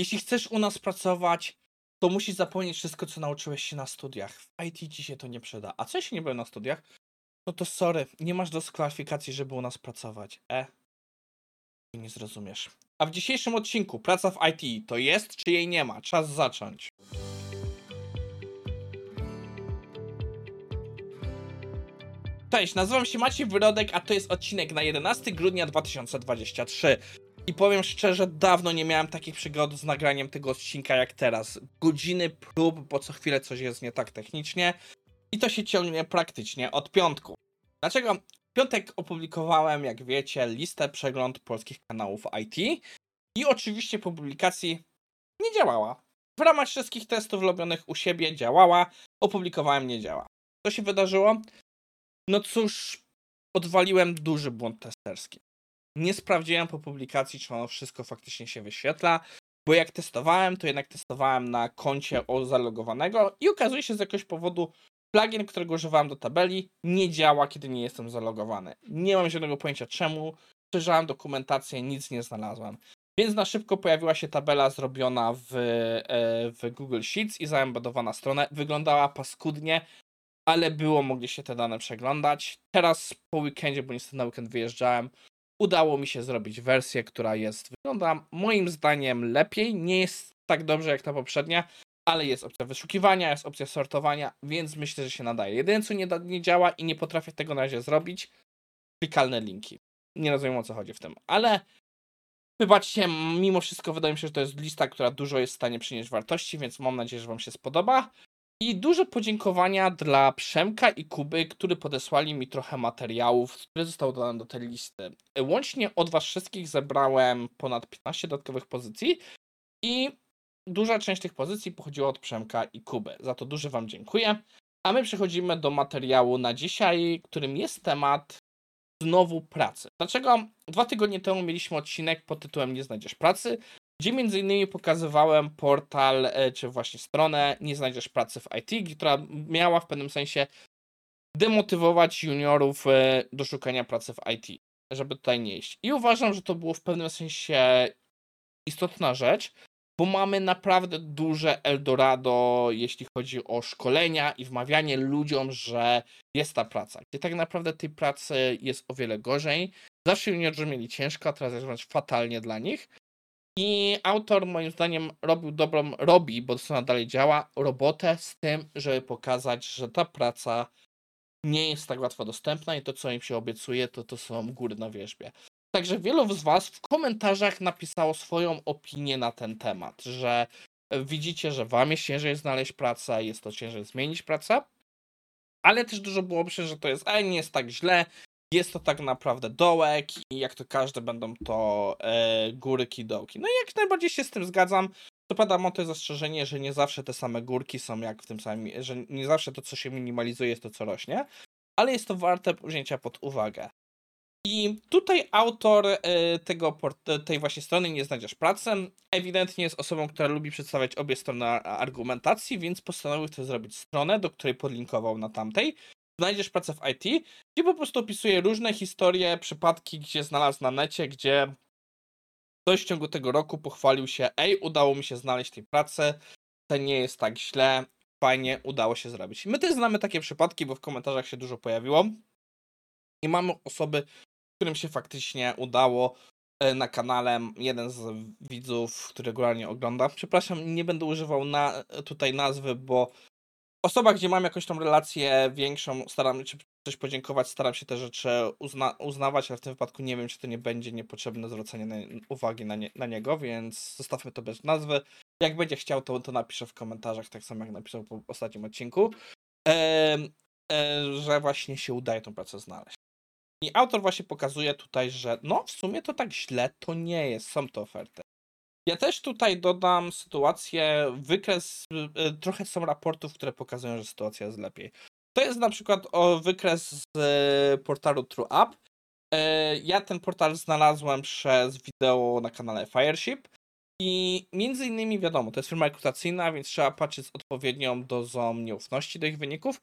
Jeśli chcesz u nas pracować, to musisz zapomnieć wszystko, co nauczyłeś się na studiach. W IT ci się to nie przyda. A co jeśli nie byłem na studiach? No to sorry, nie masz do kwalifikacji, żeby u nas pracować. E. Nie zrozumiesz. A w dzisiejszym odcinku praca w IT to jest, czy jej nie ma? Czas zacząć. Cześć, nazywam się Maciej Wyrodek, a to jest odcinek na 11 grudnia 2023. I powiem szczerze, dawno nie miałem takich przygód z nagraniem tego odcinka jak teraz. Godziny prób, bo co chwilę coś jest nie tak technicznie. I to się ciągnie praktycznie od piątku. Dlaczego? W piątek opublikowałem, jak wiecie, listę przegląd polskich kanałów IT. I oczywiście publikacji nie działała. W ramach wszystkich testów robionych u siebie działała, opublikowałem nie działa. Co się wydarzyło? No cóż, odwaliłem duży błąd testerski. Nie sprawdziłem po publikacji, czy ono wszystko faktycznie się wyświetla, bo jak testowałem, to jednak testowałem na koncie o zalogowanego i okazuje się z jakiegoś powodu plugin, którego używałem do tabeli, nie działa, kiedy nie jestem zalogowany. Nie mam żadnego pojęcia czemu. Przejrzałem dokumentację, nic nie znalazłem. Więc na szybko pojawiła się tabela zrobiona w, e, w Google Sheets i zaembedowana stronę. Wyglądała paskudnie, ale było mogli się te dane przeglądać. Teraz po weekendzie, bo niestety na weekend wyjeżdżałem, udało mi się zrobić wersję, która jest, wygląda moim zdaniem lepiej. Nie jest tak dobrze jak ta poprzednia, ale jest opcja wyszukiwania, jest opcja sortowania, więc myślę, że się nadaje. Jedyne co nie, da, nie działa i nie potrafię tego na razie zrobić, klikalne linki. Nie rozumiem o co chodzi w tym, ale wybaczcie, mimo wszystko wydaje mi się, że to jest lista, która dużo jest w stanie przynieść wartości, więc mam nadzieję, że Wam się spodoba. I duże podziękowania dla Przemka i Kuby, którzy podesłali mi trochę materiałów, które zostały dodane do tej listy. Łącznie od Was wszystkich zebrałem ponad 15 dodatkowych pozycji i duża część tych pozycji pochodziła od Przemka i Kuby. Za to duże Wam dziękuję. A my przechodzimy do materiału na dzisiaj, którym jest temat znowu pracy. Dlaczego dwa tygodnie temu mieliśmy odcinek pod tytułem Nie znajdziesz pracy, gdzie między innymi pokazywałem portal, e, czy właśnie stronę Nie znajdziesz pracy w IT, która miała w pewnym sensie demotywować juniorów e, do szukania pracy w IT, żeby tutaj nie iść. I uważam, że to było w pewnym sensie istotna rzecz, bo mamy naprawdę duże Eldorado, jeśli chodzi o szkolenia i wmawianie ludziom, że jest ta praca. Gdzie tak naprawdę tej pracy jest o wiele gorzej. Zawsze juniorzy mieli ciężko, a teraz jest fatalnie dla nich. I autor moim zdaniem robił dobrą, robi, bo to dalej działa, robotę z tym, żeby pokazać, że ta praca nie jest tak łatwo dostępna i to, co im się obiecuje, to to są góry na wierzbie. Także wielu z Was w komentarzach napisało swoją opinię na ten temat, że widzicie, że Wam jest ciężej znaleźć pracę, jest to ciężej zmienić pracę, ale też dużo było myślę, że to jest, a nie jest tak źle, jest to tak naprawdę dołek i jak to każde będą to e, górki, dołki. No i jak najbardziej się z tym zgadzam. To pada to zastrzeżenie, że nie zawsze te same górki są jak w tym samym, że nie zawsze to, co się minimalizuje, jest to, co rośnie, ale jest to warte wzięcia pod uwagę. I tutaj autor e, tego, tej właśnie strony Nie znajdziesz pracy ewidentnie jest osobą, która lubi przedstawiać obie strony argumentacji, więc postanowił to zrobić stronę, do której podlinkował na tamtej, znajdziesz pracę w IT, gdzie po prostu opisuje różne historie, przypadki, gdzie znalazł na necie, gdzie ktoś w ciągu tego roku pochwalił się, ej, udało mi się znaleźć tej pracy, to nie jest tak źle, fajnie, udało się zrobić. My też znamy takie przypadki, bo w komentarzach się dużo pojawiło i mamy osoby, którym się faktycznie udało e, na kanale jeden z widzów, który regularnie ogląda. Przepraszam, nie będę używał na, tutaj nazwy, bo osoba, gdzie mam jakąś tą relację większą, staram się coś podziękować, staram się te rzeczy uzna uznawać, ale w tym wypadku nie wiem, czy to nie będzie niepotrzebne zwracanie na, uwagi na, nie, na, niego, więc zostawmy to bez nazwy. Jak będzie chciał, to, to napiszę w komentarzach, tak samo jak napisał po ostatnim odcinku, e, e, że właśnie się udaje tą pracę znaleźć. I autor właśnie pokazuje tutaj, że no w sumie to tak źle to nie jest, są to oferty. Ja też tutaj dodam sytuację, wykres, y, trochę są raportów, które pokazują, że sytuacja jest lepiej. To jest na przykład o wykres z y, portalu TrueUp. Y, ja ten portal znalazłem przez wideo na kanale Fireship i między innymi wiadomo, to jest firma rekrutacyjna, więc trzeba patrzeć z odpowiednią dozą nieufności do ich wyników,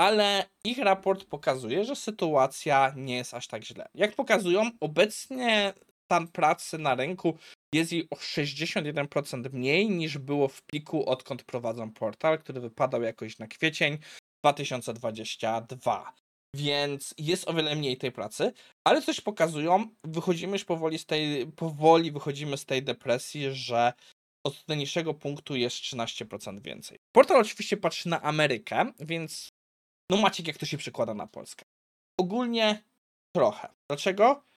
ale ich raport pokazuje, że sytuacja nie jest aż tak źle. Jak pokazują, obecnie stan pracy na rynku jest jej o 61% mniej niż było w piku, odkąd prowadzą portal, który wypadał jakoś na kwiecień 2022. Więc jest o wiele mniej tej pracy, ale coś pokazują, wychodzimy już powoli z tej, powoli wychodzimy z tej depresji, że od najniższego punktu jest 13% więcej. Portal oczywiście patrzy na Amerykę, więc no macie jak to się przekłada na Polskę. Ogólnie trochę. Dlaczego?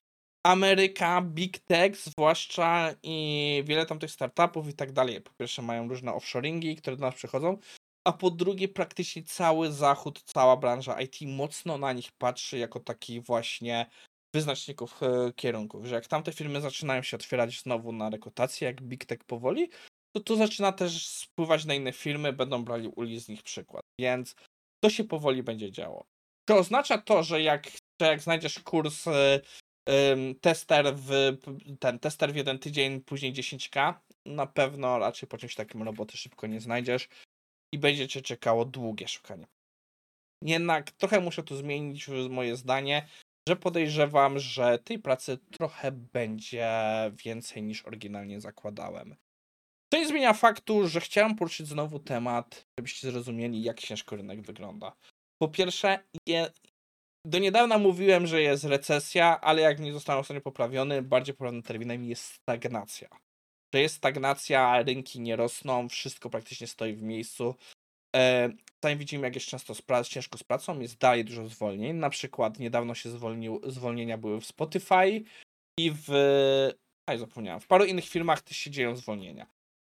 Ameryka, Big Tech zwłaszcza i wiele tam tych startupów i tak dalej. Po pierwsze mają różne offshoringi, które do nas przychodzą, a po drugie praktycznie cały zachód, cała branża IT mocno na nich patrzy jako taki właśnie wyznaczników e, kierunków, że jak tamte firmy zaczynają się otwierać znowu na rekrutację, jak Big Tech powoli, to tu zaczyna też spływać na inne firmy, będą brali uli z nich przykład, więc to się powoli będzie działo. To oznacza to, że jak, że jak znajdziesz kurs y, tester w ten tester w jeden tydzień, później 10k, na pewno raczej po czymś takim roboty szybko nie znajdziesz i będzie cię czekało długie szukanie. Jednak trochę muszę tu zmienić moje zdanie, że podejrzewam, że tej pracy trochę będzie więcej niż oryginalnie zakładałem. To nie zmienia faktu, że chciałem poruszyć znowu temat, żebyście zrozumieli, jak ciężko rynek wygląda. Po pierwsze, je, do niedawna mówiłem, że jest recesja, ale jak nie został ostatnio poprawiony, bardziej poprawnym terminem jest stagnacja. Że jest stagnacja, rynki nie rosną, wszystko praktycznie stoi w miejscu. E, Sami widzimy, jak jest często ciężko z pracą, jest dalej dużo zwolnień. Na przykład niedawno się zwolnił, zwolnienia były w Spotify i w. Aj, zapomniałem. W paru innych firmach też się dzieją zwolnienia.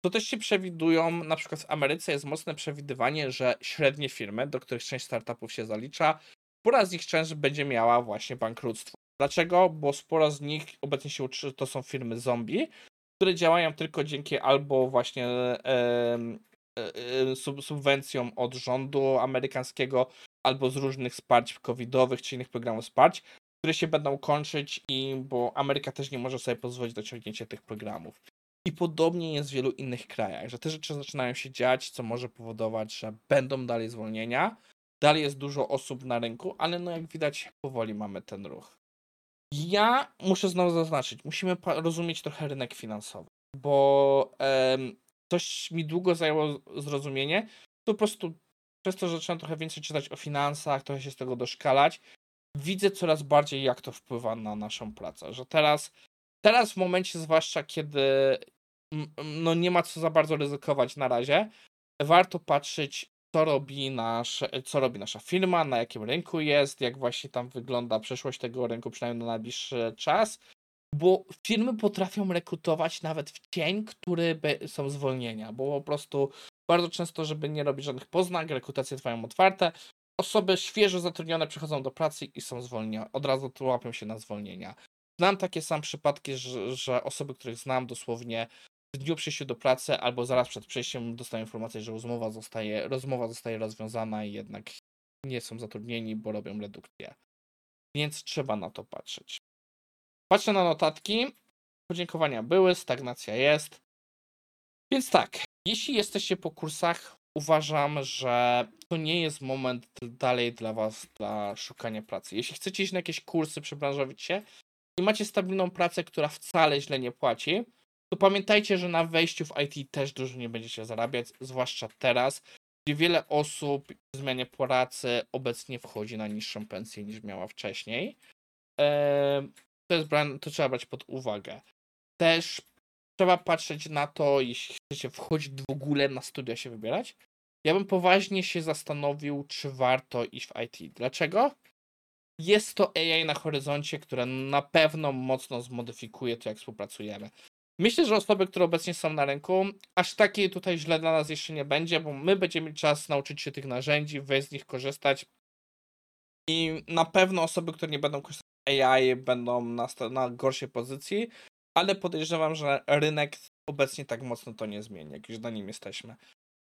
To też się przewidują, na przykład w Ameryce jest mocne przewidywanie, że średnie firmy, do których część startupów się zalicza, spora z nich część będzie miała właśnie bankructwo. Dlaczego? Bo sporo z nich obecnie się uczy, to są firmy zombie, które działają tylko dzięki albo właśnie e, e, sub, subwencjom od rządu amerykańskiego, albo z różnych wsparć covidowych czy innych programów wsparć, które się będą kończyć i bo Ameryka też nie może sobie pozwolić na ciągnięcie tych programów. I podobnie jest w wielu innych krajach, że te rzeczy zaczynają się dziać, co może powodować, że będą dalej zwolnienia. Dalej jest dużo osób na rynku, ale no jak widać, powoli mamy ten ruch. Ja muszę znowu zaznaczyć, musimy rozumieć trochę rynek finansowy, bo em, coś mi długo zajęło zrozumienie. To po prostu przez to, że zacząłem trochę więcej czytać o finansach, trochę się z tego doszkalać, widzę coraz bardziej, jak to wpływa na naszą pracę. Że teraz, teraz w momencie, zwłaszcza kiedy no nie ma co za bardzo ryzykować na razie. Warto patrzeć, co robi, nasz, co robi nasza firma, na jakim rynku jest, jak właśnie tam wygląda przyszłość tego rynku, przynajmniej na najbliższy czas. Bo firmy potrafią rekrutować nawet w cień, który są zwolnienia, bo po prostu bardzo często, żeby nie robić żadnych poznak, rekrutacje trwają otwarte. Osoby świeżo zatrudnione przychodzą do pracy i są zwolnione, od razu łapią się na zwolnienia. Znam takie sam przypadki, że, że osoby, których znam dosłownie w dniu przyjścia do pracy albo zaraz przed przejściem dostają informację, że rozmowa zostaje, rozmowa zostaje rozwiązana i jednak nie są zatrudnieni, bo robią redukcję. Więc trzeba na to patrzeć. Patrzę na notatki. Podziękowania były, stagnacja jest. Więc tak, jeśli jesteście po kursach, uważam, że to nie jest moment dalej dla Was dla szukania pracy. Jeśli chcecie iść na jakieś kursy, przebranżowić się i macie stabilną pracę, która wcale źle nie płaci, to pamiętajcie, że na wejściu w IT też dużo nie będziecie zarabiać, zwłaszcza teraz, gdzie wiele osób w zmianie pracy obecnie wchodzi na niższą pensję niż miała wcześniej. To, jest, to trzeba brać pod uwagę. Też trzeba patrzeć na to, jeśli chcecie wchodzić w ogóle na studia się wybierać. Ja bym poważnie się zastanowił, czy warto iść w IT. Dlaczego? Jest to AI na horyzoncie, które na pewno mocno zmodyfikuje to, jak współpracujemy. Myślę, że osoby, które obecnie są na rynku, aż takie tutaj źle dla nas jeszcze nie będzie, bo my będziemy mieli czas nauczyć się tych narzędzi, wejść z nich korzystać. I na pewno osoby, które nie będą korzystać z AI, będą na, na gorszej pozycji, ale podejrzewam, że rynek obecnie tak mocno to nie zmieni, jak już na nim jesteśmy.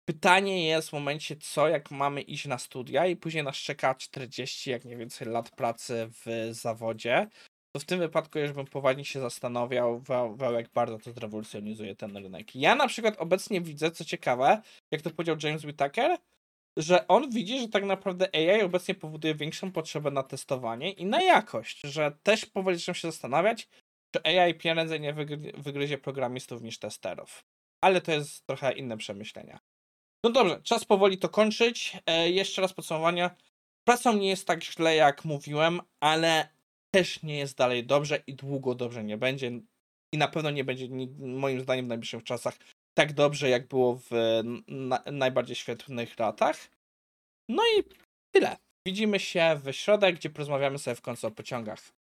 Pytanie jest w momencie, co jak mamy iść na studia i później nas czeka 40, jak nie więcej, lat pracy w zawodzie to w tym wypadku już bym poważnie się zastanawiał, jak bardzo to zrewolucjonizuje ten rynek. Ja na przykład obecnie widzę, co ciekawe, jak to powiedział James Whittaker, że on widzi, że tak naprawdę AI obecnie powoduje większą potrzebę na testowanie i na jakość, że też powoli zaczynam się zastanawiać, czy AI prędzej nie wygry- wygryzie programistów niż testerów. Ale to jest trochę inne przemyślenia. No dobrze, czas powoli to kończyć. E, jeszcze raz podsumowania. Pracą nie jest tak źle, jak mówiłem, ale też nie jest dalej dobrze i długo dobrze nie będzie. I na pewno nie będzie, moim zdaniem, w najbliższych czasach tak dobrze, jak było w na, najbardziej świetnych latach. No i tyle. Widzimy się w środę, gdzie porozmawiamy sobie w końcu o pociągach.